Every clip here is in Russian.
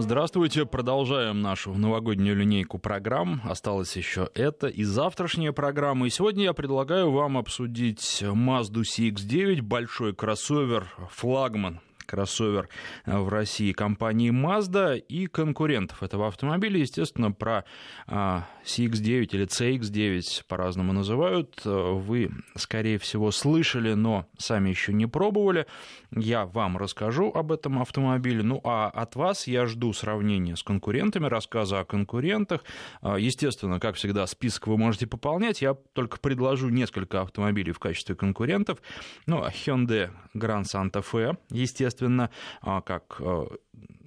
Здравствуйте, продолжаем нашу новогоднюю линейку программ. Осталось еще это и завтрашняя программа. И сегодня я предлагаю вам обсудить Mazda CX-9, большой кроссовер, флагман кроссовер в России компании Mazda и конкурентов этого автомобиля. Естественно, про а, CX-9 или CX-9 по-разному называют. Вы, скорее всего, слышали, но сами еще не пробовали. Я вам расскажу об этом автомобиле. Ну, а от вас я жду сравнения с конкурентами, рассказа о конкурентах. А, естественно, как всегда, список вы можете пополнять. Я только предложу несколько автомобилей в качестве конкурентов. Ну, Hyundai Grand Santa Fe, естественно, а, как а,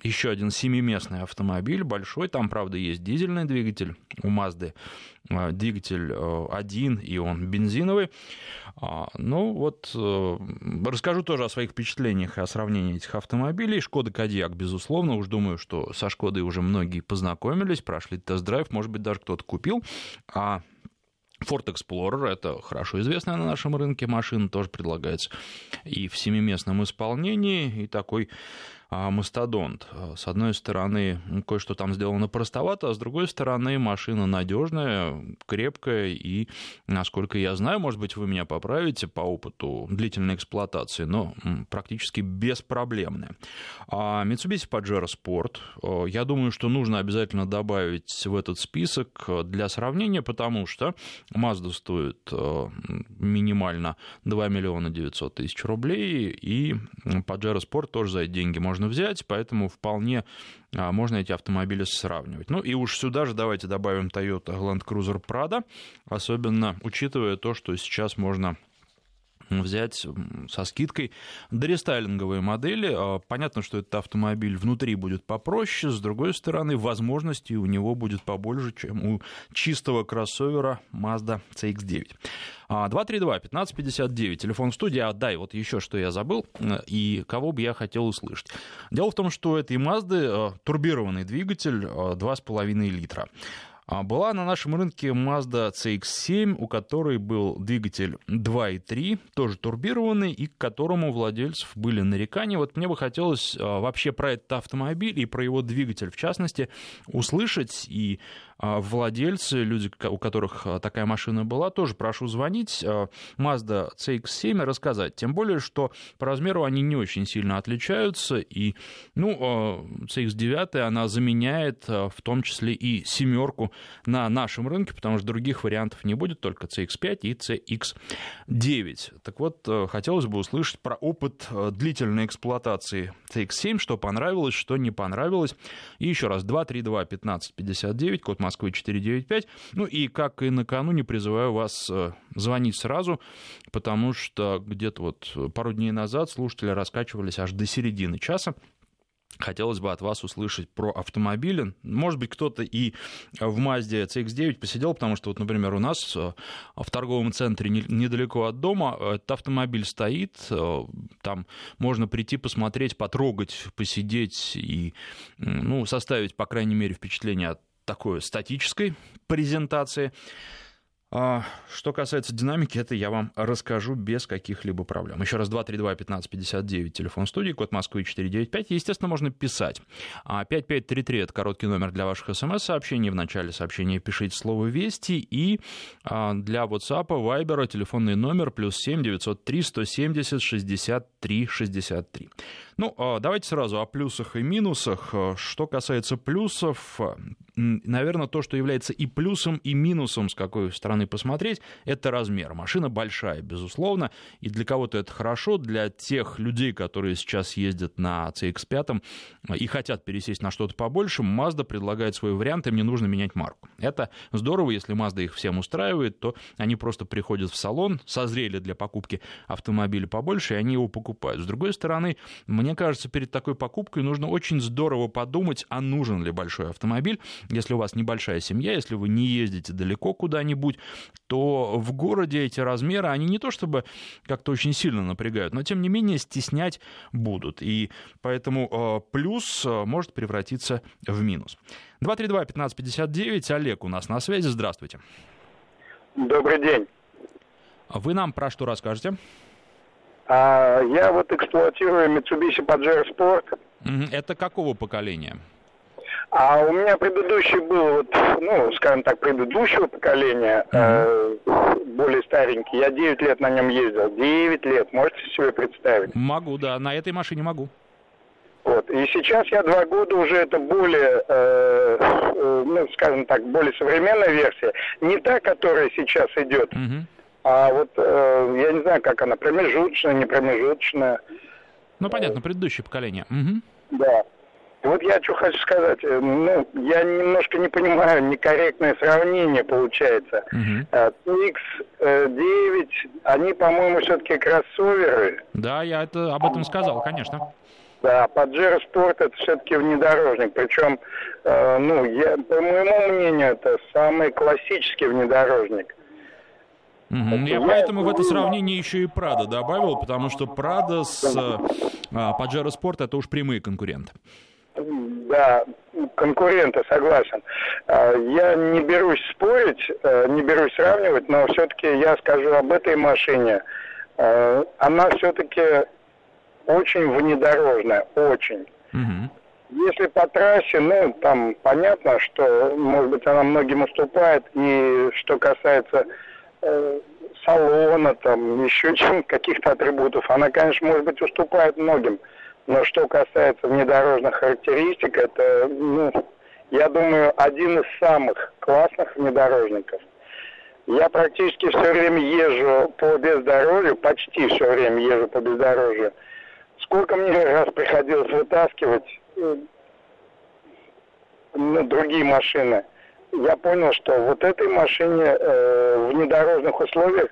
еще один семиместный автомобиль, большой, там, правда, есть дизельный двигатель у Mazda, а, двигатель один, и он бензиновый. Ну вот, э, расскажу тоже о своих впечатлениях и о сравнении этих автомобилей. Шкода Кодиак, безусловно, уж думаю, что со Шкодой уже многие познакомились, прошли тест-драйв, может быть, даже кто-то купил. А Ford Explorer — это хорошо известная на нашем рынке машина, тоже предлагается и в семиместном исполнении, и такой мастодонт. С одной стороны, кое-что там сделано простовато, а с другой стороны, машина надежная, крепкая и, насколько я знаю, может быть, вы меня поправите по опыту длительной эксплуатации, но практически беспроблемная. А Mitsubishi Pajero Sport, я думаю, что нужно обязательно добавить в этот список для сравнения, потому что Mazda стоит минимально 2 миллиона 900 тысяч рублей, и Pajero Sport тоже за эти деньги можно можно взять, поэтому вполне а, можно эти автомобили сравнивать. Ну и уж сюда же давайте добавим Toyota Land Cruiser Prado, особенно учитывая то, что сейчас можно взять со скидкой дорестайлинговые модели. А, понятно, что этот автомобиль внутри будет попроще, с другой стороны, возможностей у него будет побольше, чем у чистого кроссовера Mazda CX-9. 232-1559, телефон в студии. А, да, и вот еще что я забыл, и кого бы я хотел услышать. Дело в том, что этой Mazda турбированный двигатель 2,5 литра. А была на нашем рынке Mazda CX-7, у которой был двигатель 2.3, тоже турбированный, и к которому владельцев были нарекания. Вот мне бы хотелось а, вообще про этот автомобиль и про его двигатель, в частности, услышать и владельцы, люди, у которых а, такая машина была, тоже прошу звонить. А, Mazda CX-7 рассказать. Тем более, что по размеру они не очень сильно отличаются. И, ну, CX-9, она заменяет в том числе и семерку на нашем рынке, потому что других вариантов не будет, только CX-5 и CX-9. Так вот, хотелось бы услышать про опыт длительной эксплуатации CX-7, что понравилось, что не понравилось. И еще раз, 232-1559, код Москвы Москвы 495. Ну и, как и накануне, призываю вас э, звонить сразу, потому что где-то вот пару дней назад слушатели раскачивались аж до середины часа. Хотелось бы от вас услышать про автомобили. Может быть, кто-то и в Mazda CX-9 посидел, потому что, вот, например, у нас э, в торговом центре недалеко от дома этот автомобиль стоит, э, там можно прийти, посмотреть, потрогать, посидеть и ну, составить, по крайней мере, впечатление от такой статической презентации. А, что касается динамики, это я вам расскажу без каких-либо проблем. Еще раз 232-1559, телефон студии, код Москвы 495. Естественно, можно писать. 5533 а, — это короткий номер для ваших смс-сообщений. В начале сообщения пишите слово «Вести». И а, для WhatsApp, Viber телефонный номер плюс 7 903 170 63 63. Ну, давайте сразу о плюсах и минусах. Что касается плюсов, наверное, то, что является и плюсом, и минусом, с какой стороны посмотреть, это размер. Машина большая, безусловно, и для кого-то это хорошо, для тех людей, которые сейчас ездят на CX-5 и хотят пересесть на что-то побольше, Mazda предлагает свой вариант, им не нужно менять марку. Это здорово, если Mazda их всем устраивает, то они просто приходят в салон, созрели для покупки автомобиля побольше, и они его покупают. С другой стороны, мне кажется, перед такой покупкой нужно очень здорово подумать, а нужен ли большой автомобиль, если у вас небольшая семья, если вы не ездите далеко куда-нибудь, то в городе эти размеры, они не то чтобы как-то очень сильно напрягают, но тем не менее стеснять будут. И поэтому э, плюс э, может превратиться в минус. 232-1559, Олег у нас на связи, здравствуйте. Добрый день. Вы нам про что расскажете? А, я вот эксплуатирую Mitsubishi Pajero Sport. Это какого поколения? А у меня предыдущий был, вот, ну, скажем так, предыдущего поколения, э, более старенький. Я 9 лет на нем ездил. 9 лет, можете себе представить? Могу, да, на этой машине могу. Вот. И сейчас я два года уже это более, э, э, ну, скажем так, более современная версия. Не та, которая сейчас идет, угу. А вот, э, я не знаю, как она, промежуточная, не промежуточная. Ну, понятно, предыдущее поколение. Угу. Да. Вот я что хочу сказать. Э, ну, я немножко не понимаю, некорректное сравнение получается. Uh-huh. X9, они, по-моему, все-таки кроссоверы. Да, я это, об этом сказал, конечно. Да, Pajero Sport это все-таки внедорожник. Причем, э, ну, я, по моему мнению, это самый классический внедорожник. Угу. Я, поэтому в это сравнение еще и Прада добавил, потому что Прада с э, Pajero Sport это уж прямые конкуренты. Да, конкуренты, согласен. А, я не берусь спорить, э, не берусь сравнивать, но все-таки я скажу об этой машине. Э, она все-таки очень внедорожная, очень. Угу. Если по трассе, ну, там понятно, что, может быть, она многим уступает, и что касается э, салона, там, еще чем каких-то атрибутов, она, конечно, может быть, уступает многим. Но что касается внедорожных характеристик, это, ну, я думаю, один из самых классных внедорожников. Я практически все время езжу по бездорожью, почти все время езжу по бездорожью. Сколько мне раз приходилось вытаскивать э, ну, другие машины, я понял, что вот этой машине э, в внедорожных условиях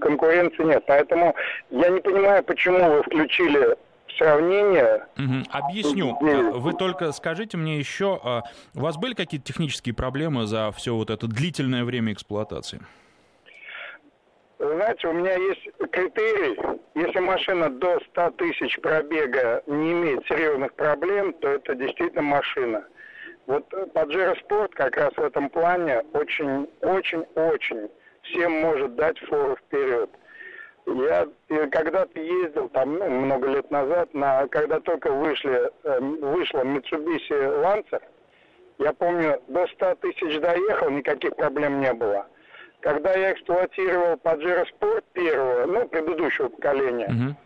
конкуренции нет. Поэтому я не понимаю, почему вы включили сравнение. Угу. Объясню. Э, вы только скажите мне еще, а, у вас были какие-то технические проблемы за все вот это длительное время эксплуатации? Знаете, у меня есть критерий. Если машина до 100 тысяч пробега не имеет серьезных проблем, то это действительно машина. Вот Pajero Sport как раз в этом плане очень-очень-очень всем может дать фору вперед. Я когда-то ездил там ну, много лет назад, на, когда только вышли, э, вышла Mitsubishi Lancer, я помню, до 100 тысяч доехал, никаких проблем не было. Когда я эксплуатировал Pajero Sport первого, ну, предыдущего поколения,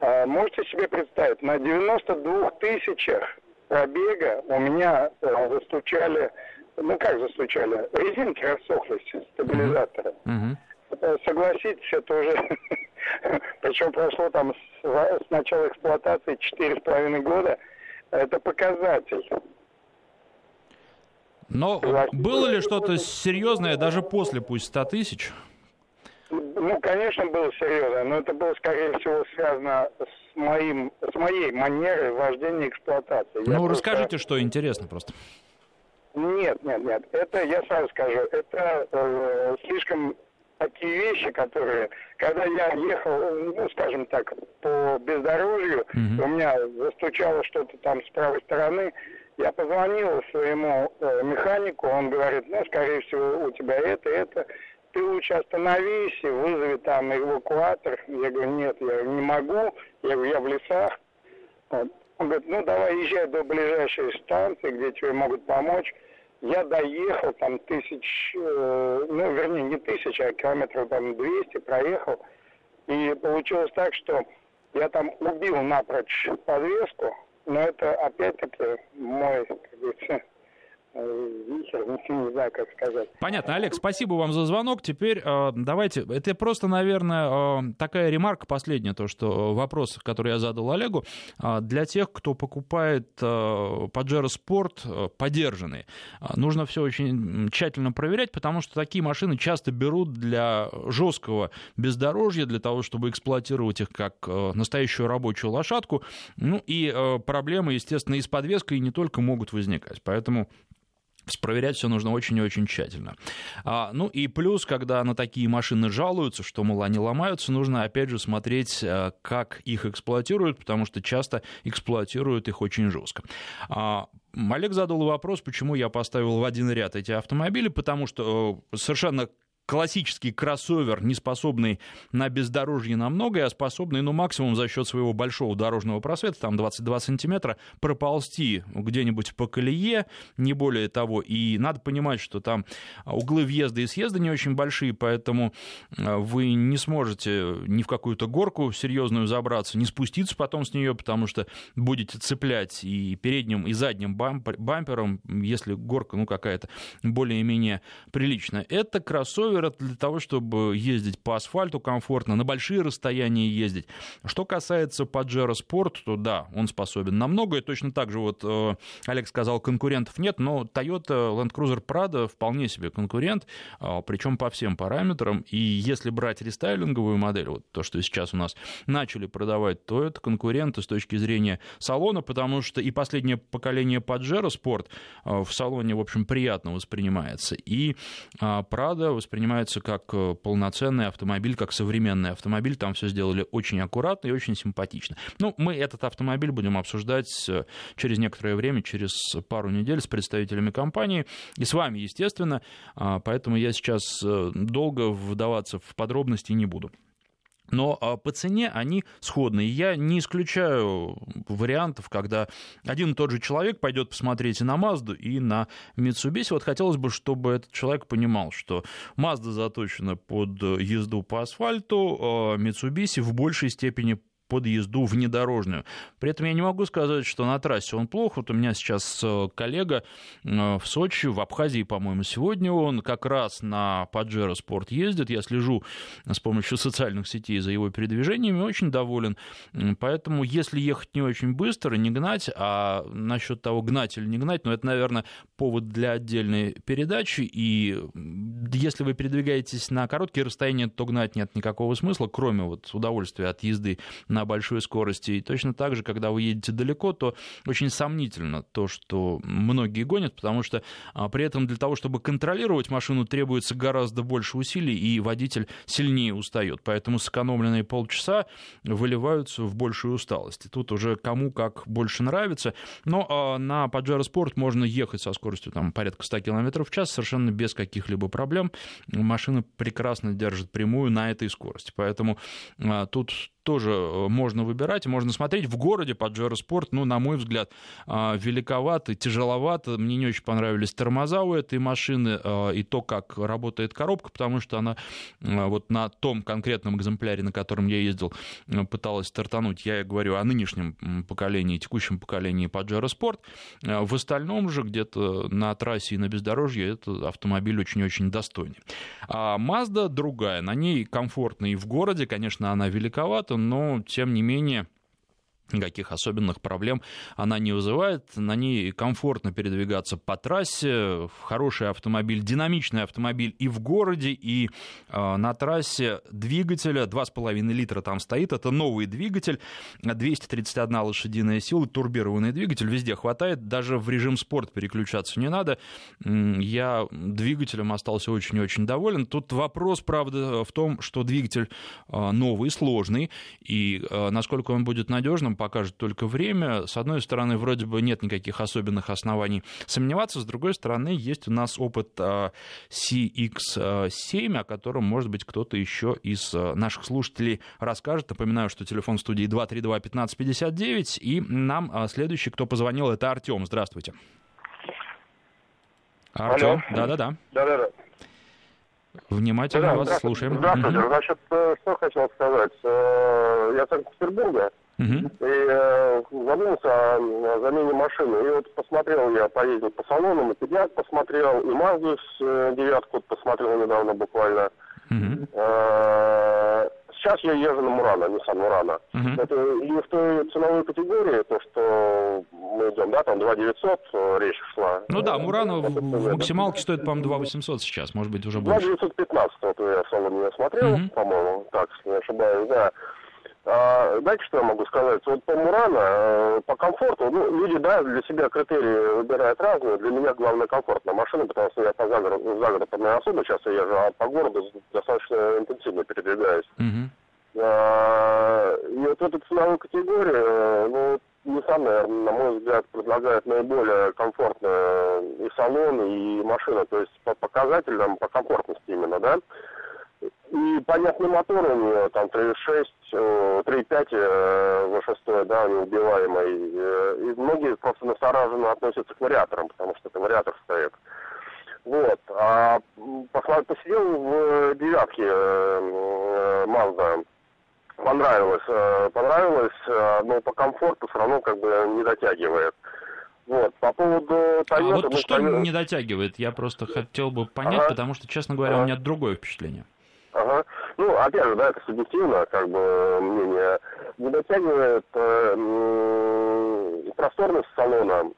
э, можете себе представить, на 92 тысячах пробега у меня э, застучали, ну как застучали, резинки рассохлись, стабилизаторы. Uh-huh. Э, согласитесь, это уже... Причем прошло там с, начала эксплуатации четыре с половиной года. Это показатель. Но было ли что-то серьезное даже после пусть 100 тысяч? Ну, конечно, было серьезно, но это было, скорее всего, связано с, моим, с моей манерой вождения эксплуатации. Ну, я расскажите, просто... что интересно просто. Нет, нет, нет. Это, я сразу скажу, это э, слишком такие вещи, которые, когда я ехал, ну, скажем так, по бездорожью, mm-hmm. у меня застучало что-то там с правой стороны, я позвонил своему э, механику, он говорит, ну, скорее всего, у тебя это, это, ты лучше остановись и вызови там эвакуатор. Я говорю, нет, я не могу, я говорю, я в лесах. Вот. Он говорит, ну, давай езжай до ближайшей станции, где тебе могут помочь. Я доехал там тысяч, э, ну, вернее, не тысяч, а километров там 200 проехал. И получилось так, что я там убил напрочь подвеску, но это опять-таки мой, как говорится, вихер, ну, не знаю, как сказать. Понятно. Олег, спасибо вам за звонок. Теперь э, давайте, это просто, наверное, э, такая ремарка последняя, то, что вопрос, который я задал Олегу, э, для тех, кто покупает э, Pajero Sport э, подержанные, э, нужно все очень тщательно проверять, потому что такие машины часто берут для жесткого бездорожья, для того, чтобы эксплуатировать их как э, настоящую рабочую лошадку. Ну и э, проблемы, естественно, и с подвеской не только могут возникать. Поэтому Проверять все нужно очень и очень тщательно. А, ну и плюс, когда на такие машины жалуются, что, мол, они ломаются, нужно опять же смотреть, а, как их эксплуатируют, потому что часто эксплуатируют их очень жестко. А, Олег задал вопрос, почему я поставил в один ряд эти автомобили, потому что э, совершенно классический кроссовер, не способный на бездорожье на многое, а способный, ну, максимум за счет своего большого дорожного просвета, там 22 сантиметра, проползти где-нибудь по колее, не более того. И надо понимать, что там углы въезда и съезда не очень большие, поэтому э, вы не сможете ни в какую-то горку серьезную забраться, не спуститься потом с нее, потому что будете цеплять и передним, и задним бампером, если горка, ну, какая-то более-менее приличная. Это кроссовер для того, чтобы ездить по асфальту комфортно, на большие расстояния ездить. Что касается Pajero Sport, то да, он способен на многое. Точно так же вот э, Олег сказал, конкурентов нет, но Toyota Land Cruiser Prado вполне себе конкурент, э, причем по всем параметрам. И если брать рестайлинговую модель, вот то, что сейчас у нас начали продавать, то это конкуренты с точки зрения салона, потому что и последнее поколение Pajero Sport э, в салоне, в общем, приятно воспринимается. И Prado воспринимается как полноценный автомобиль, как современный автомобиль. Там все сделали очень аккуратно и очень симпатично. Ну, мы этот автомобиль будем обсуждать э, через некоторое время, через пару недель с представителями компании и с вами, естественно. А, поэтому я сейчас э, долго вдаваться в подробности не буду. Но а, по цене они сходные. Я не исключаю вариантов, когда один и тот же человек пойдет посмотреть и на Mazda, и на Mitsubishi. Вот хотелось бы, чтобы этот человек понимал, что Mazda заточена под езду по асфальту, а Mitsubishi в большей степени под езду внедорожную. При этом я не могу сказать, что на трассе он плох. Вот у меня сейчас э, коллега э, в Сочи, в Абхазии, по-моему, сегодня он как раз на Pajero Sport ездит. Я слежу с помощью социальных сетей за его передвижениями, очень доволен. Поэтому, если ехать не очень быстро, не гнать, а насчет того, гнать или не гнать, ну, это, наверное, повод для отдельной передачи. И если вы передвигаетесь на короткие расстояния, то гнать нет никакого смысла, кроме вот удовольствия от езды на на большой скорости. И точно так же, когда вы едете далеко, то очень сомнительно то, что многие гонят, потому что а, при этом для того, чтобы контролировать машину, требуется гораздо больше усилий, и водитель сильнее устает. Поэтому сэкономленные полчаса выливаются в большую усталость. Тут уже кому как больше нравится. Но а, на Pajero Sport можно ехать со скоростью там, порядка 100 км в час совершенно без каких-либо проблем. Машина прекрасно держит прямую на этой скорости. Поэтому а, тут тоже э, можно выбирать, можно смотреть. В городе Паджеро Спорт, ну, на мой взгляд, а, великовато, тяжеловато. Мне не очень понравились тормоза у этой машины а, и то, как работает коробка, потому что она а, вот на том конкретном экземпляре, на котором я ездил, пыталась стартануть. Я говорю о нынешнем поколении, текущем поколении Паджеро Спорт. В остальном же где-то на трассе и на бездорожье этот автомобиль очень-очень достойный. А Mazda другая, на ней комфортно и в городе, конечно, она великовата, но тем не менее никаких особенных проблем она не вызывает. На ней комфортно передвигаться по трассе. Хороший автомобиль, динамичный автомобиль и в городе, и э, на трассе двигателя 2,5 литра там стоит. Это новый двигатель, 231 лошадиная сила, турбированный двигатель. Везде хватает, даже в режим спорт переключаться не надо. Я двигателем остался очень-очень доволен. Тут вопрос, правда, в том, что двигатель э, новый, сложный, и э, насколько он будет надежным, покажет только время. С одной стороны, вроде бы нет никаких особенных оснований сомневаться, с другой стороны, есть у нас опыт а, CX7, о котором, может быть, кто-то еще из а, наших слушателей расскажет. Напоминаю, что телефон студии 232-1559, и нам а, следующий, кто позвонил, это Артем. Здравствуйте. Артем, да-да-да. Да-да-да. Внимательно да, вас слушаем. Здравствуйте. Угу. Значит, э, что хотел сказать. Э, я Санкт-Петербурга. И э, задумался о замене машины. И вот посмотрел я, поездил по салонам, и Педиат посмотрел, и Мазду э, девятку посмотрел недавно буквально. Э, сейчас я езжу на Мурана, Nissan Мурана. Это и в той ценовой категории, то, что мы идем, да, там 2 900 э, речь шла. Ну да, Мурана в, в максималке стоит, по-моему, 2 800 сейчас, может быть, уже больше. 2 915, вот я в салоне смотрел, по-моему, так, если не ошибаюсь, да. А, знаете, что я могу сказать? Вот по Мурана, э, по комфорту, ну, люди, да, для себя критерии выбирают разные. Для меня главное комфортная машина, потому что я по загород, загородной особо часто езжу, а по городу достаточно интенсивно передвигаюсь. Uh-huh. А, и вот в эту ценовую категорию, э, ну, Nissan, наверное, на мой взгляд, предлагает наиболее комфортный и салон, и машина, то есть по показателям, по комфортности именно, да. И понятный мотор у нее, там 3.6, 3.5 V6, да, неубиваемый. И многие просто настороженно относятся к вариаторам, потому что это вариатор стоит. Вот. А посидел в девятке э, Mazda. Понравилось. Э, понравилось, э, но по комфорту все равно как бы не дотягивает. Вот, по поводу Toyota... А вот что Toyota... не дотягивает, я просто хотел бы понять, ага. потому что, честно говоря, ага. у меня другое впечатление. Ага. Ну, опять же, да, это субъективно, как бы, мнение. Не дотягивает э, просторность салона,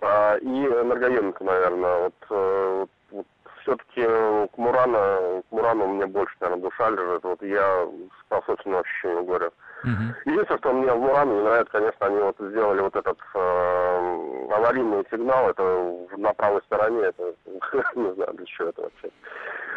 а, и энергоемко, наверное. Вот, э, вот все-таки к Мурану, к Мурану у меня больше, наверное, душа лежит. Вот я по собственному ощущению говорю. Uh-huh. Единственное, что мне в Муране не нравится, конечно, они вот сделали вот этот э, аварийный сигнал, это на правой стороне, это не знаю, для чего это вообще.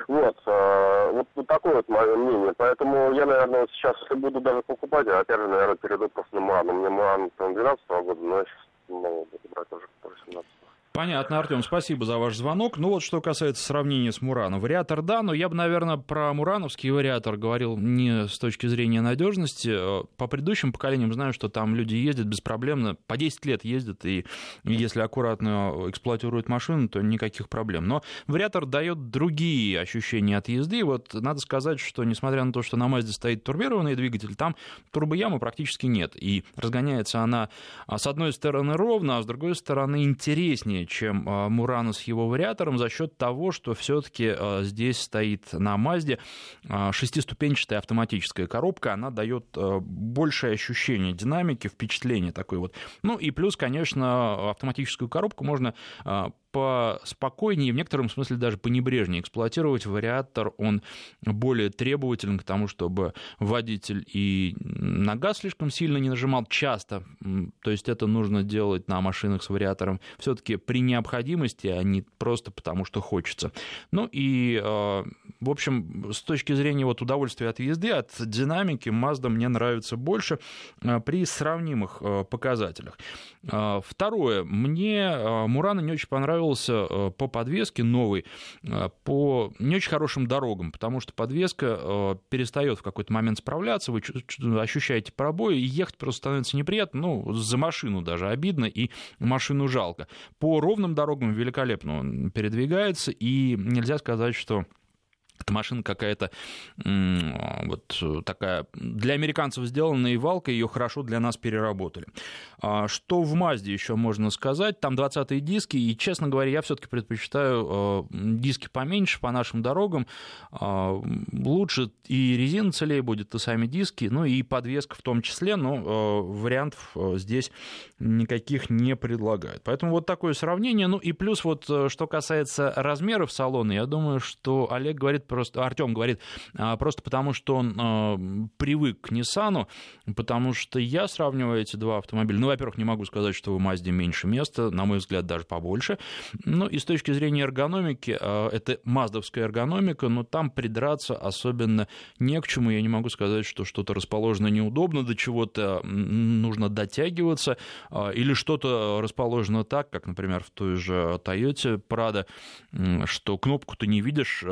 Вот, э, вот, вот такое вот мое мнение. Поэтому я, наверное, вот сейчас, если буду даже покупать, я опять же, наверное, перейду просто на Муран. У меня Муран 12 -го года, но я сейчас могу брать уже 18 Понятно, Артем, спасибо за ваш звонок. Ну вот что касается сравнения с Мураном. Вариатор да, но я бы, наверное, про мурановский вариатор говорил не с точки зрения надежности. Э, по предыдущим поколениям знаю, что там люди ездят беспроблемно, по 10 лет ездят, и если аккуратно эксплуатируют машину, то никаких проблем. Но вариатор дает другие ощущения от езды. Вот надо сказать, что несмотря на то, что на Мазде стоит турбированный двигатель, там турбоямы практически нет. И разгоняется она а, с одной стороны ровно, а с другой стороны интереснее сложнее, чем а, Мурану с его вариатором за счет того, что все-таки а, здесь стоит на Мазде а, шестиступенчатая автоматическая коробка, она дает большее ощущение динамики, впечатление такой вот. Ну и плюс, конечно, автоматическую коробку можно поспокойнее, в некотором смысле даже понебрежнее эксплуатировать. Вариатор, он более требователен к тому, чтобы водитель и на газ слишком сильно не нажимал часто. То есть это нужно делать на машинах с вариатором все-таки при необходимости, а не просто потому, что хочется. Ну и, э, в общем, с точки зрения вот удовольствия от езды, от динамики, Mazda мне нравится больше э, при сравнимых э, показателях. Второе. Мне Мурана не очень понравился э, по подвеске новый, э, по не очень хорошим дорогам, потому что подвеска э, перестает в какой-то момент справляться, вы ощущаете пробой, и ехать просто становится неприятно, ну, за машину даже обидно, и машину жалко. По ровным дорогам великолепно он передвигается, и нельзя сказать, что машина какая-то вот такая для американцев сделанная, и валка ее хорошо для нас переработали. А что в Мазде еще можно сказать? Там 20-е диски, и, честно говоря, я все-таки предпочитаю э, диски поменьше по нашим дорогам. А, лучше и резина целее будет, и сами диски, ну и подвеска в том числе, но э, вариантов э, здесь никаких не предлагают. Поэтому вот такое сравнение. Ну и плюс вот, что касается размеров салона, я думаю, что Олег говорит просто, Артем говорит, а, просто потому что он а, привык к Ниссану, потому что я сравниваю эти два автомобиля. Ну, во-первых, не могу сказать, что в Мазде меньше места, на мой взгляд, даже побольше. Ну, и с точки зрения эргономики, а, это маздовская эргономика, но там придраться особенно не к чему. Я не могу сказать, что что-то расположено неудобно, до чего-то нужно дотягиваться, или что-то расположено так, как, например, в той же Toyota Prado, что кнопку ты не видишь,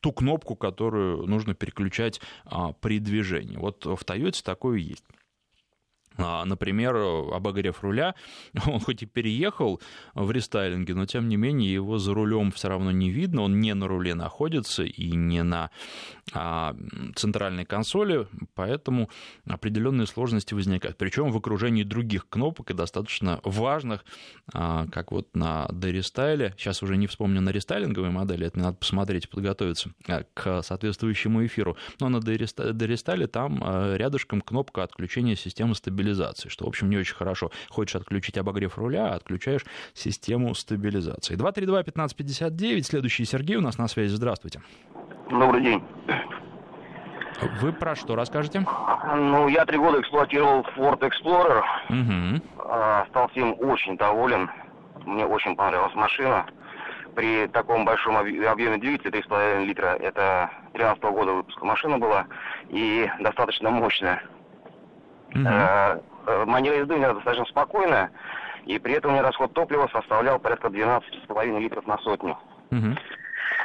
ту кнопку, которую нужно переключать а, при движении. Вот в Toyota такое есть. А, например, обогрев руля, он хоть и переехал в рестайлинге, но тем не менее его за рулем все равно не видно, он не на руле находится и не на а, центральной консоли, поэтому определенные сложности возникают. Причем в окружении других кнопок и достаточно важных, а, как вот на дорестайле, сейчас уже не вспомню на рестайлинговой модели, это надо посмотреть, подготовиться к соответствующему эфиру, но на дорестайле там рядышком кнопка отключения системы стабилизации стабилизации, что, в общем, не очень хорошо. Хочешь отключить обогрев руля, а отключаешь систему стабилизации. 232-1559, следующий Сергей у нас на связи. Здравствуйте. Добрый день. Вы про что расскажете? Ну, я три года эксплуатировал Ford Explorer. Угу. Стал всем очень доволен. Мне очень понравилась машина. При таком большом объеме двигателя, 3,5 литра, это 13 -го года выпуска машина была, и достаточно мощная. Угу. э, манера езды у меня достаточно спокойная, и при этом у меня расход топлива составлял порядка 12,5 литров на сотню. Угу.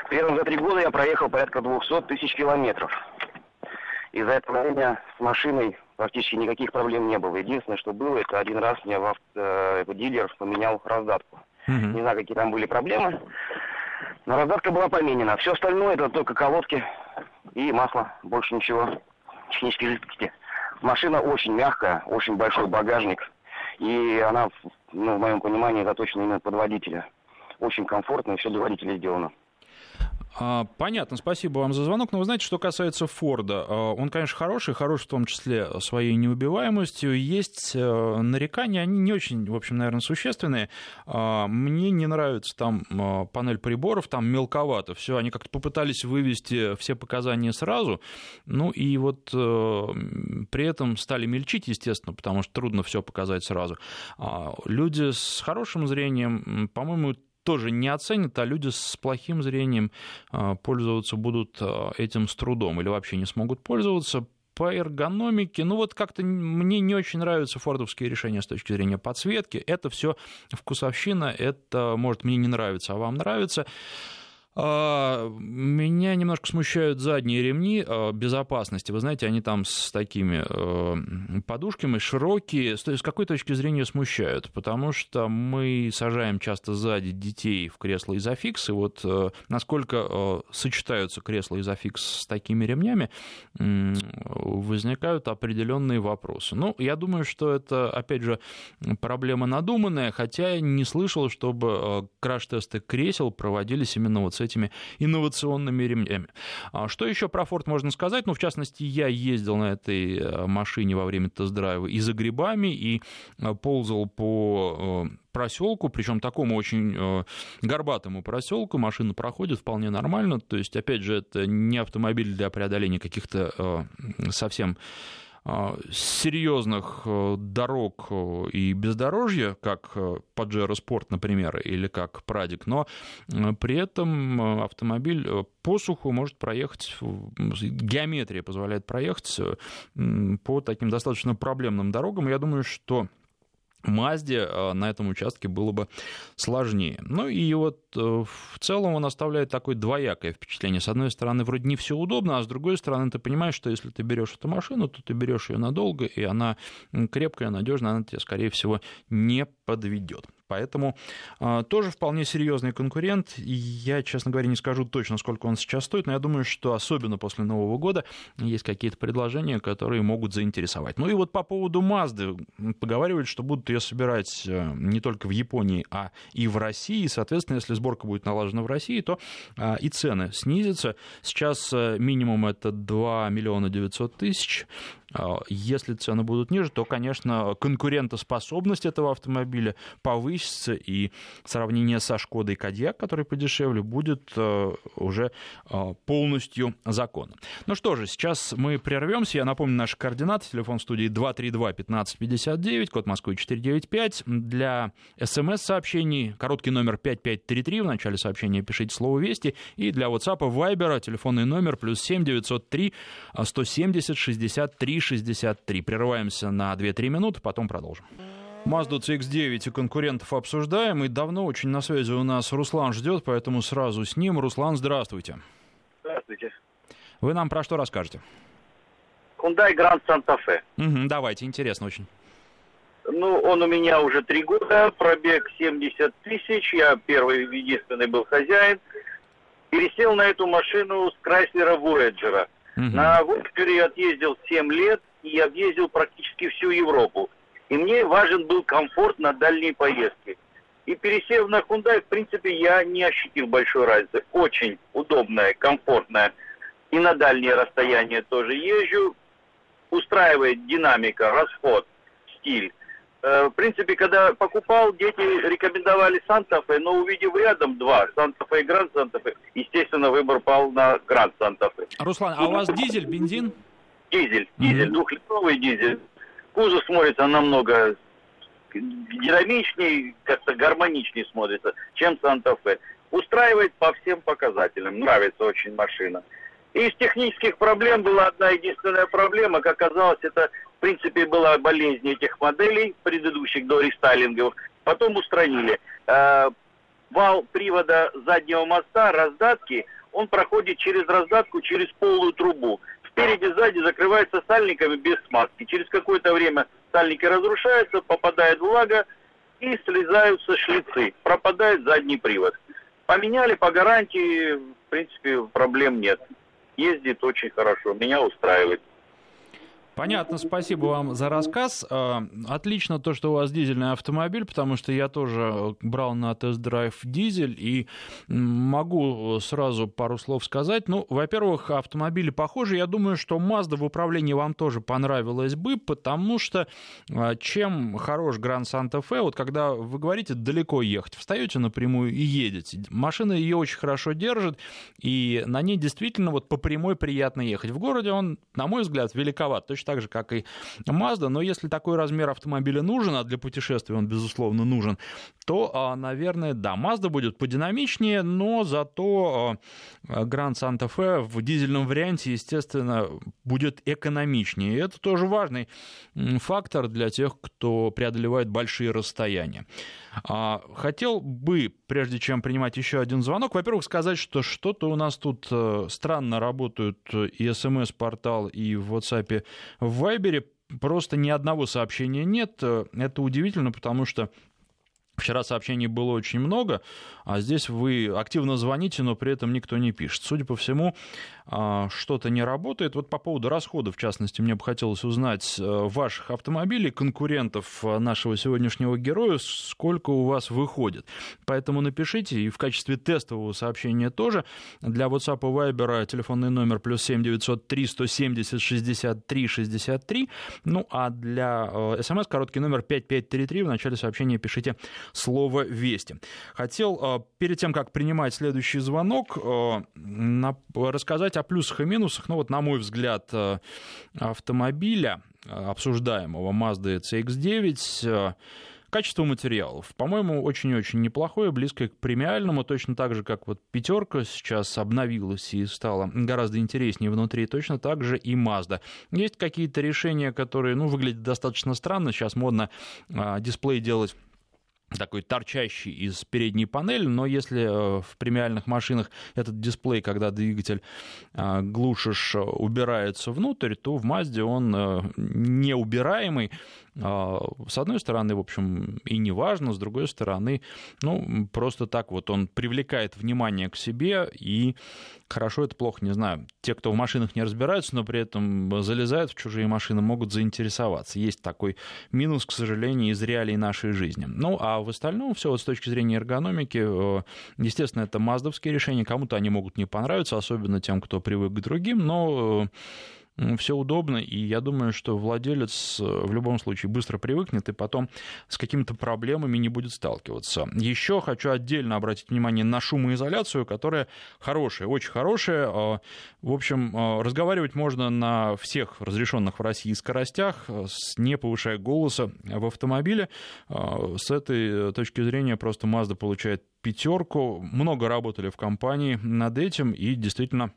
При этом за три года я проехал порядка 200 тысяч километров. И за это время с машиной практически никаких проблем не было. Единственное, что было, это один раз мне в авто, э, дилер поменял раздатку. Угу. Не знаю, какие там были проблемы. Но раздатка была поменена. Все остальное это только колодки и масло. Больше ничего. Технические жидкости. Машина очень мягкая, очень большой багажник. И она, ну, в моем понимании, заточена именно под водителя. Очень комфортно, и все для водителя сделано. А, понятно, спасибо вам за звонок. Но вы знаете, что касается Форда, а, он, конечно, хороший, хороший в том числе своей неубиваемостью. Есть э, нарекания, они не очень, в общем, наверное, существенные. А, мне не нравится там панель приборов, там мелковато. Все, они как-то попытались вывести все показания сразу. Ну и вот э, при этом стали мельчить, естественно, потому что трудно все показать сразу. Люди с хорошим зрением, по-моему, тоже не оценят, а люди с плохим зрением а, пользоваться будут а, этим с трудом или вообще не смогут пользоваться. По эргономике, ну вот как-то мне не очень нравятся фордовские решения с точки зрения подсветки. Это все вкусовщина, это может мне не нравится, а вам нравится. А, меня немножко смущают задние ремни а, безопасности. Вы знаете, они там с такими а, подушками широкие. С какой точки зрения смущают? Потому что мы сажаем часто сзади детей в кресло изофикс, и вот насколько сочетаются кресла изофикс с такими ремнями, возникают определенные вопросы. Ну, я думаю, что это, опять же, проблема надуманная, хотя не слышал, чтобы краш-тесты кресел проводились именно вот с этими инновационными ремнями. А что еще про Ford можно сказать? Ну, в частности, я ездил на этой э, машине во время тест-драйва и за грибами, и э, ползал по э, проселку, причем такому очень горбатому проселку, машина проходит вполне нормально, то есть, опять же, это не автомобиль для преодоления каких-то совсем серьезных э, дорог э, и бездорожья, как э, Pajero Sport, например, или как Прадик, но при этом автомобиль по суху может проехать, геометрия позволяет проехать по таким достаточно проблемным дорогам. Я думаю, что Мазде а, на этом участке было бы сложнее. Ну и вот э, в целом он оставляет такое двоякое впечатление. С одной стороны, вроде не все удобно, а с другой стороны, ты понимаешь, что если ты берешь эту машину, то ты берешь ее надолго, и она крепкая, надежная, она тебя, скорее всего, не подведет. Поэтому э, тоже вполне серьезный конкурент. Я, честно говоря, не скажу точно, сколько он сейчас стоит, но я думаю, что особенно после Нового года есть какие-то предложения, которые могут заинтересовать. Ну и вот по поводу Мазды. Поговаривают, что будут ее собирать э, не только в Японии, а и в России. Соответственно, если сборка будет налажена в России, то э, и цены снизятся. Сейчас э, минимум это 2 миллиона 900 тысяч. А, если цены будут ниже, то, конечно, конкурентоспособность этого автомобиля повысится, и сравнение со Шкодой Кодиак, который подешевле, будет э, уже э, полностью законно. Ну что же, сейчас мы прервемся. Я напомню наши координаты. Телефон студии 232-1559, код Москвы 495. Для смс-сообщений короткий номер 5533. В начале сообщения пишите слово «Вести». И для WhatsApp и Viber телефонный номер плюс 7 903 170 63 63. Прерываемся на 2-3 минуты, потом продолжим. Mazda CX-9 и конкурентов обсуждаем, и давно очень на связи у нас Руслан ждет, поэтому сразу с ним. Руслан, здравствуйте. Здравствуйте. Вы нам про что расскажете? Hyundai Grand Santa Fe. Угу, давайте, интересно очень. Ну, он у меня уже три года, пробег 70 тысяч, я первый единственный был хозяин. Пересел на эту машину с Крайслера Voyager. Угу. На я отъездил 7 лет и объездил практически всю Европу. И мне важен был комфорт на дальние поездки. И пересев на Hyundai, в принципе, я не ощутил большой разницы. Очень удобная, комфортная. И на дальние расстояния тоже езжу. Устраивает динамика, расход, стиль. Э, в принципе, когда покупал, дети рекомендовали Санта-Фе, но увидев рядом два, Санта-Фе и Гранд Санта-Фе, естественно, выбор пал на Гранд Санта-Фе. Руслан, а у вас дизель, бензин? Дизель, дизель, mm-hmm. двухлитровый дизель. Кузов смотрится намного динамичнее, как-то гармоничнее смотрится, чем Санта-Фе. Устраивает по всем показателям, нравится очень машина. Из технических проблем была одна единственная проблема, как оказалось, это в принципе была болезнь этих моделей, предыдущих до рестайлингов. Потом устранили. Э, вал привода заднего моста, раздатки, он проходит через раздатку, через полую трубу. Спереди, сзади закрывается сальниками без смазки. Через какое-то время сальники разрушаются, попадает влага и слезаются шлицы. Пропадает задний привод. Поменяли по гарантии, в принципе, проблем нет ездит очень хорошо, меня устраивает. Понятно, спасибо вам за рассказ. А, отлично то, что у вас дизельный автомобиль, потому что я тоже брал на тест-драйв дизель и могу сразу пару слов сказать. Ну, во-первых, автомобили похожи. Я думаю, что Mazda в управлении вам тоже понравилась бы, потому что а, чем хорош Grand Santa Fe, вот когда вы говорите далеко ехать, встаете напрямую и едете. Машина ее очень хорошо держит, и на ней действительно вот по прямой приятно ехать. В городе он, на мой взгляд, великоват. Точно так же, как и Mazda, но если такой размер автомобиля нужен, а для путешествия он, безусловно, нужен, то, а, наверное, да, Mazda будет подинамичнее, но зато Grand Santa Fe в дизельном варианте, естественно, будет экономичнее. И это тоже важный фактор для тех, кто преодолевает большие расстояния. А, хотел бы, прежде чем принимать еще один звонок, во-первых, сказать, что что-то у нас тут э, странно работают и смс-портал, и в WhatsApp, в Viber. Просто ни одного сообщения нет. Это удивительно, потому что Вчера сообщений было очень много, а здесь вы активно звоните, но при этом никто не пишет. Судя по всему, что-то не работает. Вот по поводу расходов, в частности, мне бы хотелось узнать э, ваших автомобилей, конкурентов э, нашего сегодняшнего героя, сколько у вас выходит. Поэтому напишите, и в качестве тестового сообщения тоже. Для WhatsApp и Viber телефонный номер плюс 7 903 170 63 63. Ну, а для смс э, короткий номер 5533. В начале сообщения пишите слово «Вести». Хотел перед тем, как принимать следующий звонок, рассказать рассказать о плюсах и минусах, ну вот на мой взгляд, э, автомобиля, э, обсуждаемого Mazda CX-9, э, Качество материалов, по-моему, очень-очень неплохое, близкое к премиальному, точно так же, как вот пятерка сейчас обновилась и стала гораздо интереснее внутри, точно так же и Mazda. Есть какие-то решения, которые, ну, выглядят достаточно странно, сейчас модно а, дисплей делать такой торчащий из передней панели, но если э, в премиальных машинах этот дисплей, когда двигатель э, глушишь, убирается внутрь, то в Мазде он э, неубираемый, а, с одной стороны, в общем, и не важно, с другой стороны, ну, просто так вот он привлекает внимание к себе, и хорошо это плохо, не знаю. Те, кто в машинах не разбираются, но при этом залезают в чужие машины, могут заинтересоваться. Есть такой минус, к сожалению, из реалий нашей жизни. Ну, а в остальном все вот с точки зрения эргономики, э, естественно, это маздовские решения, кому-то они могут не понравиться, особенно тем, кто привык к другим, но э, все удобно, и я думаю, что владелец э, в любом случае быстро привыкнет и потом с какими-то проблемами не будет сталкиваться. Еще хочу отдельно обратить внимание на шумоизоляцию, которая хорошая, очень хорошая. А, в общем, а, разговаривать можно на всех разрешенных в России скоростях, не повышая голоса в автомобиле. С этой точки зрения просто Mazda получает пятерку. Много работали в компании над этим, и действительно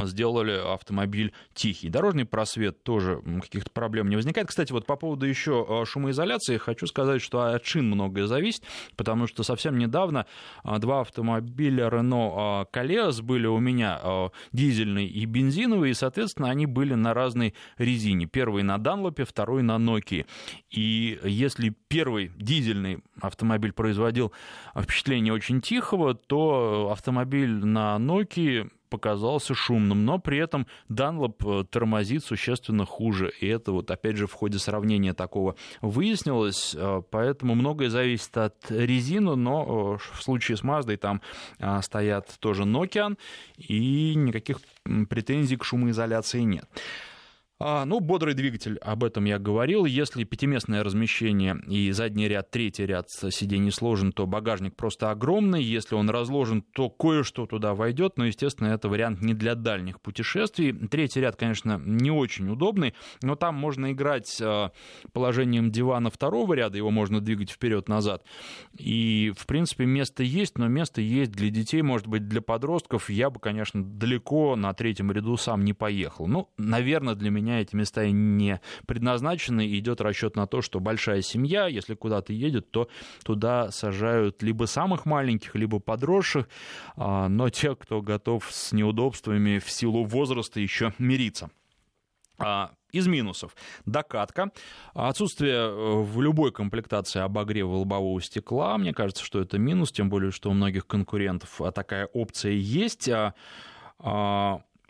сделали автомобиль тихий. Дорожный просвет тоже каких-то проблем не возникает. Кстати, вот по поводу еще э, шумоизоляции хочу сказать, что от шин многое зависит, потому что совсем недавно э, два автомобиля Renault э, были у меня дизельный и бензиновый, и, соответственно, они были на разной резине. Первый на Данлопе, второй на Nokia. И если первый дизельный автомобиль производил впечатление очень тихого, то автомобиль на Nokia показался шумным, но при этом Данлоп э, тормозит существенно хуже. И это вот опять же в ходе сравнения такого выяснилось. Э, поэтому многое зависит от резины, но э, в случае с Маздой там стоят тоже Nokian, и никаких претензий к шумоизоляции нет. А, ну, бодрый двигатель, об этом я говорил. Если пятиместное размещение и задний ряд, третий ряд сидений сложен, то багажник просто огромный. Если он разложен, то кое-что туда войдет. Но, естественно, это вариант не для дальних путешествий. Третий ряд, конечно, не очень удобный, но там можно играть а, положением дивана второго ряда, его можно двигать вперед-назад. И, в принципе, место есть, но место есть для детей, может быть, для подростков. Я бы, конечно, далеко на третьем ряду сам не поехал. Ну, наверное, для меня меня эти места не предназначены, и идет расчет на то, что большая семья, если куда-то едет, то туда сажают либо самых маленьких, либо подросших, а, но те, кто готов с неудобствами в силу возраста еще мириться. А, из минусов. Докатка. Отсутствие э, в любой комплектации обогрева лобового стекла. Мне кажется, что это минус, тем более, что у многих конкурентов такая опция есть.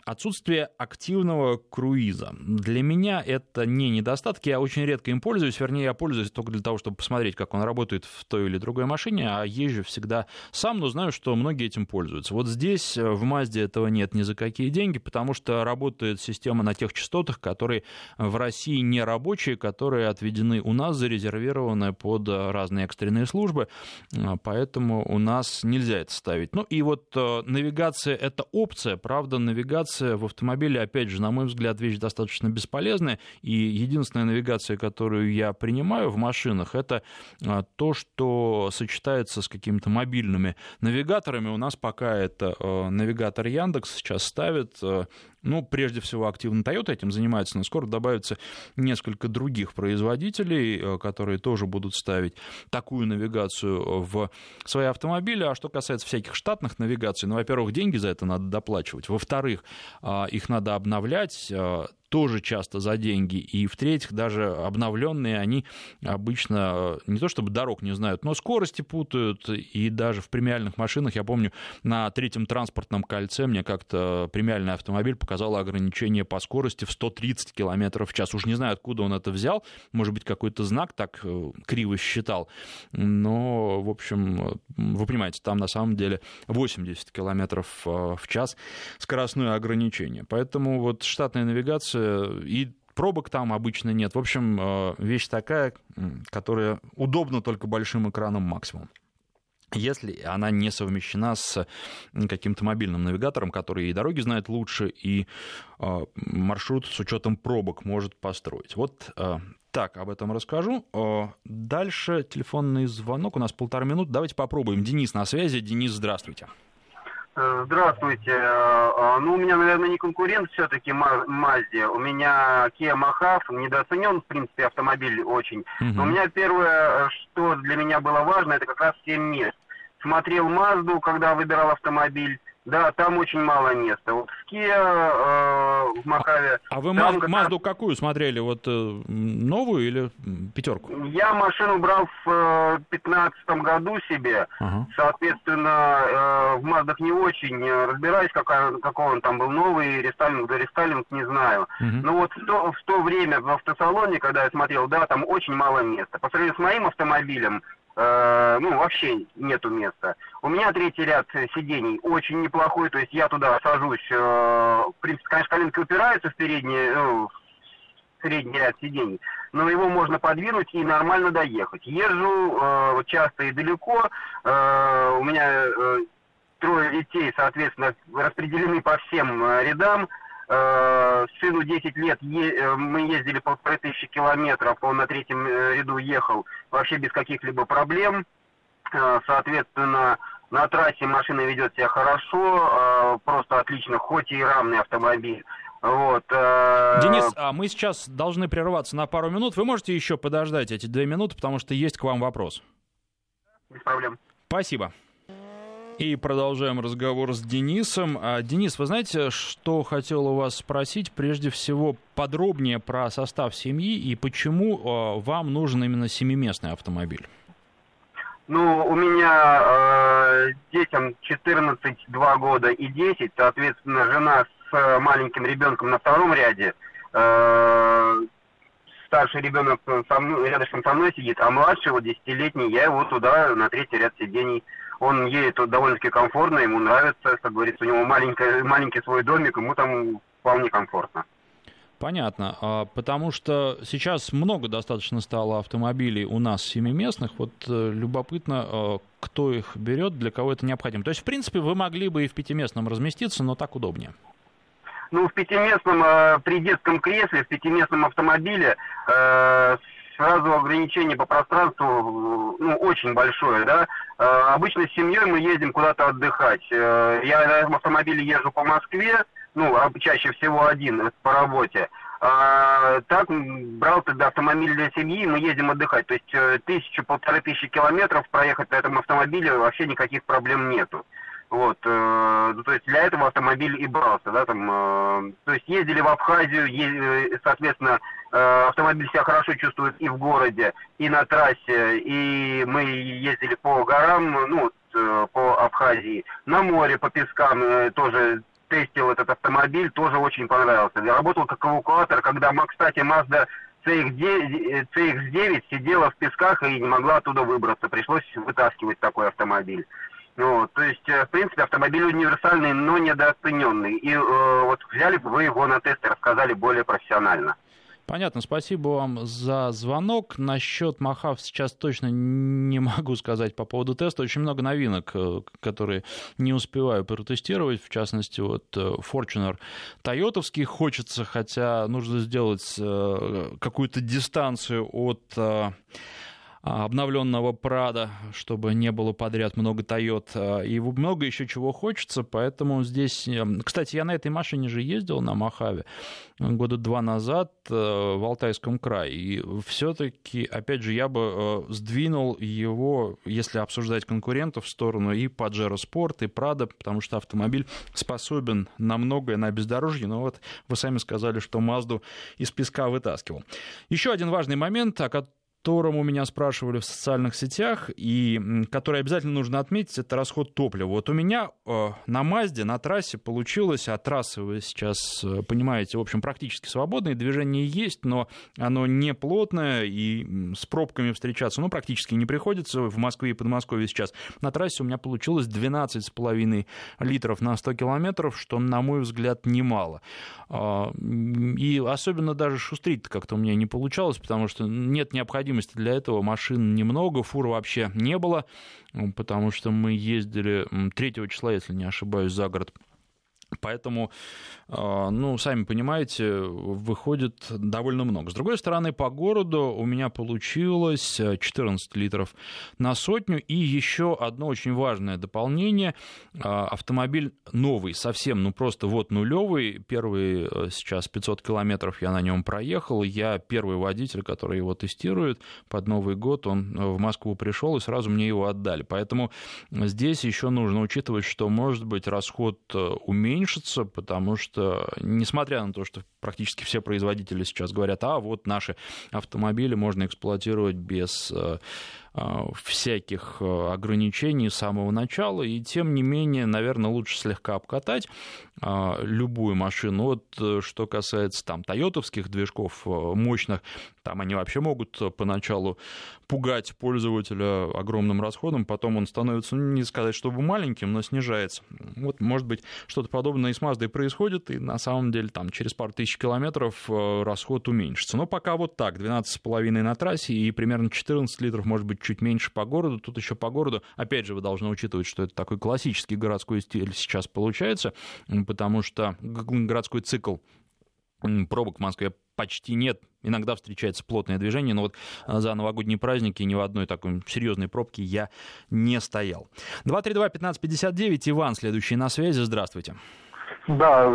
Отсутствие активного круиза. Для меня это не недостаток. Я очень редко им пользуюсь. Вернее, я пользуюсь только для того, чтобы посмотреть, как он работает в той или другой машине, а езжу всегда сам, но знаю, что многие этим пользуются. Вот здесь э, в Мазде этого нет ни за какие деньги, потому что работает система на тех частотах, которые в России не рабочие, которые отведены у нас, зарезервированы под разные экстренные службы, э, поэтому у нас нельзя это ставить. Ну и вот э, навигация — это опция, правда, навигация навигация в автомобиле, опять же, на мой взгляд, вещь достаточно бесполезная. И единственная навигация, которую я принимаю в машинах, это а, то, что сочетается с какими-то мобильными навигаторами. У нас пока это а, навигатор Яндекс сейчас ставит а, ну, прежде всего, активно Toyota этим занимается, но скоро добавится несколько других производителей, э, которые тоже будут ставить такую навигацию в свои автомобили. А что касается всяких штатных навигаций, ну, во-первых, деньги за это надо доплачивать. Во-вторых, а, их надо обновлять а, тоже часто за деньги. И в-третьих, даже обновленные, они обычно э, не то чтобы дорог не знают, но скорости путают. И даже в премиальных машинах, я помню, на третьем транспортном кольце мне как-то премиальный автомобиль показал ограничение по скорости в 130 км в час. Уж не знаю, откуда он это взял. Может быть, какой-то знак так э, криво считал. Но, в общем, вы понимаете, там на самом деле 80 км э, в час скоростное ограничение. Поэтому вот штатная навигация и пробок там обычно нет. В общем, э, вещь такая, которая удобна только большим экраном максимум если она не совмещена с каким-то мобильным навигатором, который и дороги знает лучше, и э, маршрут с учетом пробок может построить. Вот э, так, об этом расскажу. Дальше телефонный звонок. У нас полтора минуты. Давайте попробуем. Денис на связи. Денис, здравствуйте. Здравствуйте. Э, ну, у меня, наверное, не конкурент все-таки Мазди. У меня Kia Mahav, недооценен, в принципе, автомобиль очень. Но у меня первое, что для меня было важно, это как раз 7 мест. Смотрел Мазду, когда выбирал автомобиль. Да, там очень мало места. Вот в Kia, э, в Макаве... А, а вы там, Мазду как... какую смотрели? Вот э, новую или пятерку? Я машину брал в 2015 э, году себе. Ага. Соответственно, э, в Маздах не очень разбираюсь, какая, какой он там был новый, рестайлинг, до рестайлинг, не знаю. Угу. Но вот в то, в то время в автосалоне, когда я смотрел, да, там очень мало места. По сравнению с моим автомобилем, э, ну, вообще нету места. У меня третий ряд сидений очень неплохой, то есть я туда сажусь, э, в принципе, конечно, коленки упираются в передний, ну, в средний ряд сидений, но его можно подвинуть и нормально доехать. Езжу э, часто и далеко, э, у меня э, трое детей, соответственно, распределены по всем э, рядам, Э, сыну 10 лет, е, мы ездили полторы тысячи километров, он на третьем э, ряду ехал вообще без каких-либо проблем. Э, соответственно, на трассе машина ведет себя хорошо, просто отлично, хоть и рамный автомобиль. Вот, Денис, а мы сейчас должны прерваться на пару минут. Вы можете еще подождать эти две минуты, потому что есть к вам вопрос. Без проблем. Спасибо. И продолжаем разговор с Денисом. А, Денис, вы знаете, что хотел у вас спросить? Прежде всего, подробнее про состав семьи и почему а, вам нужен именно семиместный автомобиль? Ну, у меня э, детям 14, 2 года и 10, соответственно, жена с маленьким ребенком на втором ряде. Э, старший ребенок со мной, рядышком со мной сидит, а младший, вот 10-летний, я его туда на третий ряд сидений он едет довольно-таки комфортно, ему нравится, как говорится, у него маленький, маленький свой домик, ему там вполне комфортно. Понятно, а, потому что сейчас много достаточно стало автомобилей у нас семиместных. Вот э, любопытно, э, кто их берет, для кого это необходимо. То есть, в принципе, вы могли бы и в пятиместном разместиться, но так удобнее. Ну, в пятиместном, э, при детском кресле, в пятиместном автомобиле сразу ограничение по пространству ну, очень большое, да. Обычно с семьей мы ездим куда-то отдыхать. Я на автомобиле езжу по Москве, ну, а чаще всего один по работе. А, так брал тогда автомобиль для семьи, мы едем отдыхать. То есть э, тысячу, полторы тысячи километров проехать на этом автомобиле вообще никаких проблем нету. Вот, э, ну, то есть для этого автомобиль и брался, да, там, э, то есть ездили в Абхазию, е, соответственно, э, автомобиль себя хорошо чувствует и в городе, и на трассе, и мы ездили по горам, ну, э, по Абхазии, на море, по пескам, э, тоже тестил этот автомобиль, тоже очень понравился. Я работал как эвакуатор, когда, кстати, Mazda CX-9, CX-9 сидела в песках и не могла оттуда выбраться. Пришлось вытаскивать такой автомобиль. Ну, то есть, э, в принципе, автомобиль универсальный, но недооцененный. И э, вот взяли бы вы его на тест и рассказали более профессионально. Понятно, спасибо вам за звонок. Насчет Махав сейчас точно не могу сказать по поводу теста. Очень много новинок, э, которые не успеваю протестировать. В частности, вот э, Fortuner Тойотовский хочется, хотя нужно сделать какую-то дистанцию от обновленного Прада, чтобы не было подряд много Тойот, а, и много еще чего хочется, поэтому здесь... Эм, кстати, я на этой машине же ездил, на Махаве, года два назад э, в Алтайском крае, и все-таки, опять же, я бы э, сдвинул его, если обсуждать конкурентов, в сторону и Pajero Sport, и Prado, потому что автомобиль способен на многое, на бездорожье, но вот вы сами сказали, что Мазду из песка вытаскивал. Еще один важный момент, о котором котором у меня спрашивали в социальных сетях, и который обязательно нужно отметить, это расход топлива. Вот у меня э, на Мазде, на трассе получилось, а трассы вы сейчас э, понимаете, в общем, практически свободные, движение есть, но оно не плотное, и с пробками встречаться, ну, практически не приходится. В Москве и Подмосковье сейчас на трассе у меня получилось 12,5 литров на 100 километров, что, на мой взгляд, немало. Э, и особенно даже шустрить как-то у меня не получалось, потому что нет необходимости необходимости для этого машин немного, фур вообще не было, потому что мы ездили 3 числа, если не ошибаюсь, за город Поэтому, а, ну, сами понимаете, выходит довольно много. С другой стороны, по городу у меня получилось 14 литров на сотню. И еще одно очень важное дополнение. А, автомобиль новый, совсем, ну, просто вот нулевый. Первый э, сейчас 500 километров я на нем проехал. Я первый водитель, который его тестирует. Под Новый год он в Москву пришел, и сразу мне его отдали. Поэтому здесь еще нужно учитывать, что, может быть, расход э, уменьшится, уменьшится, потому что, несмотря на то, что практически все производители сейчас говорят, а вот наши автомобили можно эксплуатировать без э, а, всяких э, ограничений с самого начала, и тем не менее, наверное, лучше слегка обкатать любую машину. Вот э, что касается там тойотовских движков э, мощных, там они вообще могут поначалу пугать пользователя огромным расходом, потом он становится, ну, не сказать, чтобы маленьким, но снижается. Вот, может быть, что-то подобное и с Маздой происходит, и на самом деле там через пару тысяч километров расход уменьшится. Но пока вот так, 12,5 на трассе и примерно 14 литров, может быть, чуть меньше по городу. Тут еще по городу, опять же, вы должны учитывать, что это такой классический городской стиль сейчас получается, потому что городской цикл пробок в Москве почти нет. Иногда встречается плотное движение, но вот а, за новогодние праздники ни в одной такой серьезной пробке я не стоял. 232-1559, Иван, следующий на связи. Здравствуйте. Да,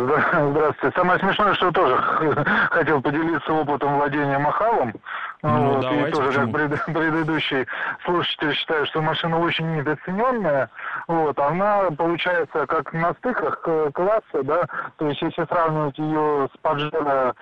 здравствуйте. Самое смешное, что тоже хотел поделиться опытом владения Махалом. Ну, вот, давайте, и тоже почему? как предыдущий слушатель считаю, что машина очень недооцененная. Вот, она получается как на стыках класса, да, то есть если сравнивать ее с Паджеро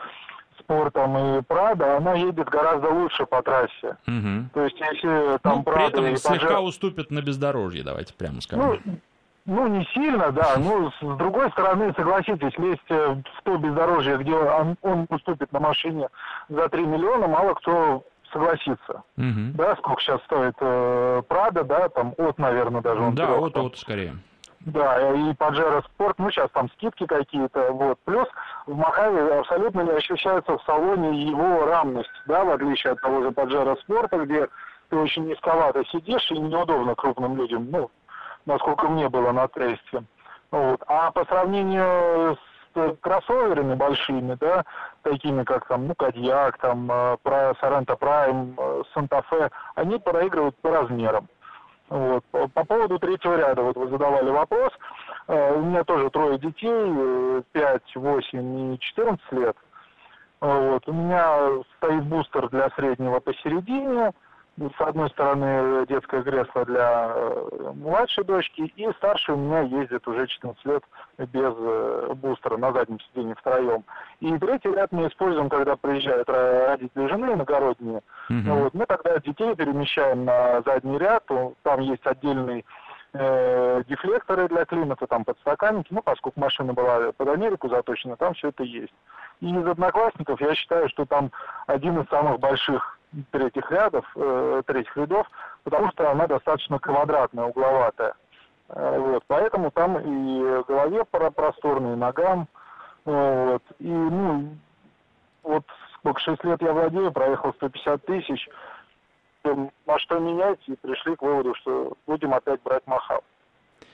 спортом и Прада, она едет гораздо лучше по трассе. Угу. То есть если там ну, Прада при этом слегка Pajero... уступит на бездорожье, давайте прямо скажем. Ну, ну, не сильно, да. Ну, с другой стороны, согласитесь, лезть э, в то бездорожье, где он, он уступит на машине за 3 миллиона, мало кто согласится. Угу. Да, сколько сейчас стоит э, Прада, да, там от, наверное, даже он Да, от, от, скорее. Да, и Pajero Sport, ну, сейчас там скидки какие-то, вот. Плюс в Махаве абсолютно не ощущается в салоне его рамность, да, в отличие от того же Pajero Sport, где ты очень низковато сидишь и неудобно крупным людям, ну, насколько мне было на тесте. Вот. А по сравнению с кроссоверами большими, да, такими как там, ну, Кадьяк, там, э, Соренто Прайм, э, Санта-Фе, они проигрывают по размерам. Вот. По, по поводу третьего ряда, вот вы задавали вопрос. Э, у меня тоже трое детей, 5, 8 и 14 лет. Вот. У меня стоит бустер для среднего посередине, с одной стороны детское кресло для э, младшей дочки, и старший у меня ездит уже 14 лет без э, бустера на заднем сиденье втроем. И третий ряд мы используем, когда приезжают родители жены иногородние. Угу. Вот, мы тогда детей перемещаем на задний ряд, там есть отдельный э, дефлекторы для климата, там подстаканники, ну, поскольку машина была под Америку заточена, там все это есть. И из одноклассников я считаю, что там один из самых больших третьих рядов, э, третьих рядов, потому что она достаточно квадратная, угловатая. Э, вот, поэтому там и голове просторно, и ногам. Вот, и, ну, вот сколько, 6 лет я владею, проехал 150 тысяч, на что менять, и пришли к выводу, что будем опять брать Махав.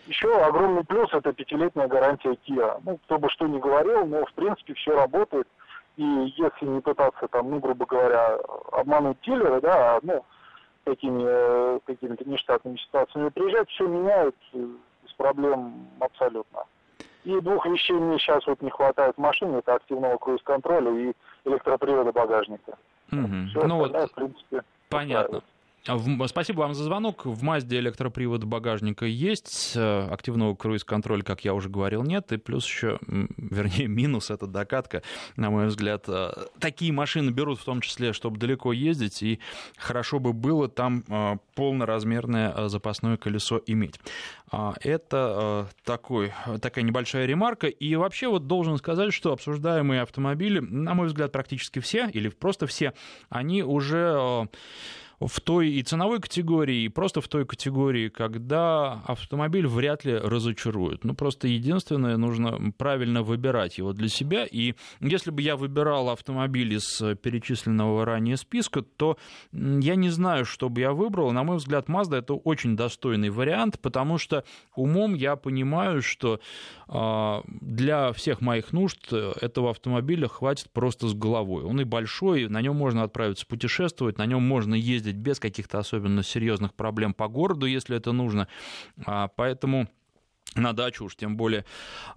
Еще огромный плюс – это пятилетняя гарантия Kia. Ну, кто бы что ни говорил, но в принципе все работает – и если не пытаться там, ну, грубо говоря, обмануть дилера, да, а, ну, такими э, какими-то нештатными ситуациями приезжать, все меняют э, без проблем абсолютно. И двух вещей мне сейчас вот не хватает в машине, это активного круиз-контроля и электропривода багажника. Угу. Все ну вот, в принципе, понятно. Устраивает. Спасибо вам за звонок. В Мазде электропривод багажника есть, э, активного круиз-контроля, как я уже говорил, нет, и плюс еще, вернее, минус это докатка, на мой взгляд. Э, такие машины берут в том числе, чтобы далеко ездить, и хорошо бы было там э, полноразмерное запасное колесо иметь. А, это такой, такая небольшая ремарка. И вообще вот должен сказать, что обсуждаемые автомобили, на мой взгляд, практически все, или просто все, они уже в той и ценовой категории, и просто в той категории, когда автомобиль вряд ли разочарует. Ну, просто единственное, нужно правильно выбирать его для себя. И если бы я выбирал автомобиль из перечисленного ранее списка, то я не знаю, что бы я выбрал. На мой взгляд, Mazda это очень достойный вариант, потому что умом я понимаю, что а, для всех моих нужд этого автомобиля хватит просто с головой. Он и большой, на нем можно отправиться путешествовать, на нем можно ездить ездить без каких-то особенно серьезных проблем по городу, если это нужно. А, поэтому на дачу уж тем более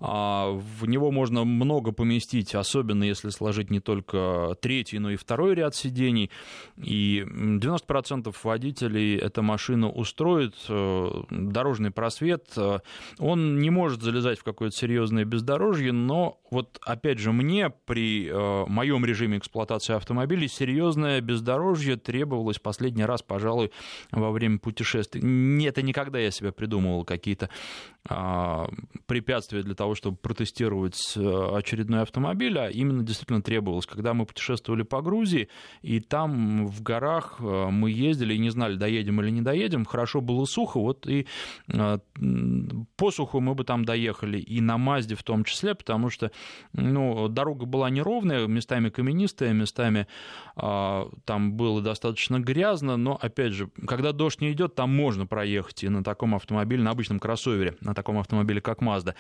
а, в него можно много поместить, особенно если сложить не только третий, но и второй ряд сидений. И 90% водителей эта машина устроит. Э, дорожный просвет, э, он не может залезать в какое-то серьезное бездорожье, но вот опять же мне при э, моем режиме эксплуатации автомобилей серьезное бездорожье требовалось последний раз, пожалуй, во время путешествий. Это никогда я себе придумывал какие-то а, препятствия для того, чтобы протестировать э, очередной автомобиль, а именно действительно требовалось. Когда мы путешествовали по Грузии, и там в горах э, мы ездили и не знали, доедем или не доедем, хорошо было сухо, вот и э, по суху мы бы там доехали, и на Мазде в том числе, потому что ну, дорога была неровная, местами каменистая, местами а, там было достаточно грязно, но, опять же, когда дождь не идет, там можно проехать и на таком автомобиле, на обычном кроссовере, на таком автомобиле, как Mazda.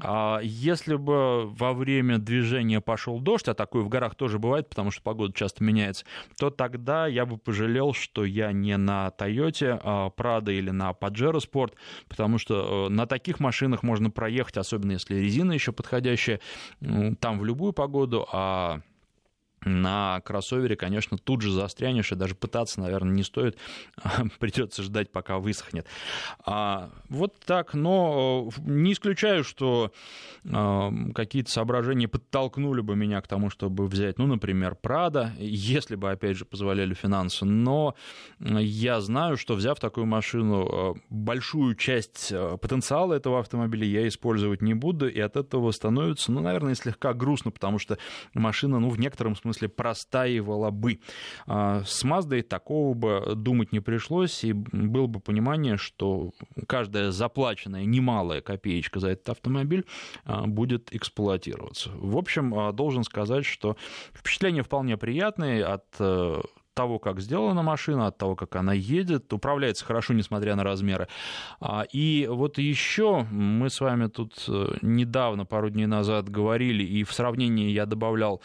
А если бы во время движения пошел дождь, а такое в горах тоже бывает, потому что погода часто меняется, то тогда я бы пожалел, что я не на Toyota а Prado или на Pajero Sport, потому что э, на таких машинах можно проехать, особенно если резина еще подходящая, там в любую погоду, а на кроссовере, конечно, тут же застрянешь, и даже пытаться, наверное, не стоит, придется ждать, пока высохнет. А, вот так, но э, не исключаю, что а, какие-то соображения подтолкнули бы меня к тому, чтобы взять, ну, например, Прада, если бы, опять же, позволяли финансы, но я знаю, что, взяв такую машину, э, большую часть э, потенциала этого автомобиля я использовать не буду, и от этого становится, ну, наверное, слегка грустно, потому что машина, ну, в некотором смысле смысле простаивала бы. А, с Маздой такого бы думать не пришлось, и было бы понимание, что каждая заплаченная немалая копеечка за этот автомобиль а, будет эксплуатироваться. В общем, а, должен сказать, что впечатление вполне приятное от э, того, как сделана машина, от того, как она едет, управляется хорошо, несмотря на размеры. А, и вот еще мы с вами тут э, недавно, пару дней назад говорили, и в сравнении я добавлял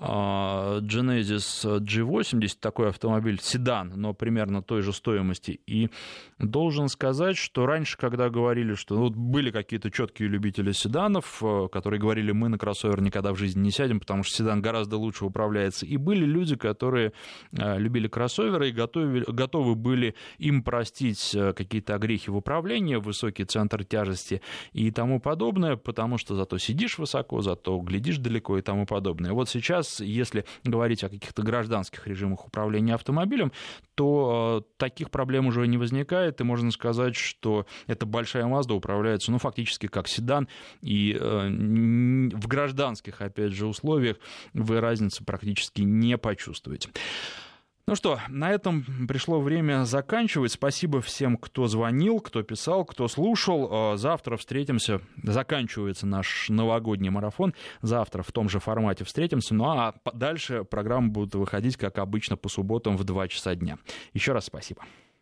а, Genesis G80, такой автомобиль, седан, но примерно той же стоимости. И должен сказать, что раньше, когда говорили, что ну, были какие-то четкие любители седанов, э, которые говорили, мы на кроссовер никогда в жизни не сядем, потому что седан гораздо лучше управляется. И были люди, которые э, любили кроссоверы и готовы, готовы были им простить э, какие-то огрехи в управлении, высокий центр тяжести и тому подобное, потому что зато сидишь высоко, зато глядишь далеко и тому подобное. Вот сейчас если говорить о каких-то гражданских режимах управления автомобилем, то э, таких проблем уже не возникает, и можно сказать, что эта большая Mazda управляется, ну, фактически как седан, и э, в гражданских, опять же, условиях вы разницы практически не почувствуете. Ну что, на этом пришло время заканчивать. Спасибо всем, кто звонил, кто писал, кто слушал. Э, завтра встретимся. Заканчивается наш новогодний марафон. Завтра в том же формате встретимся. Ну а дальше программы будут выходить, как обычно, по субботам в 2 часа дня. Еще раз спасибо.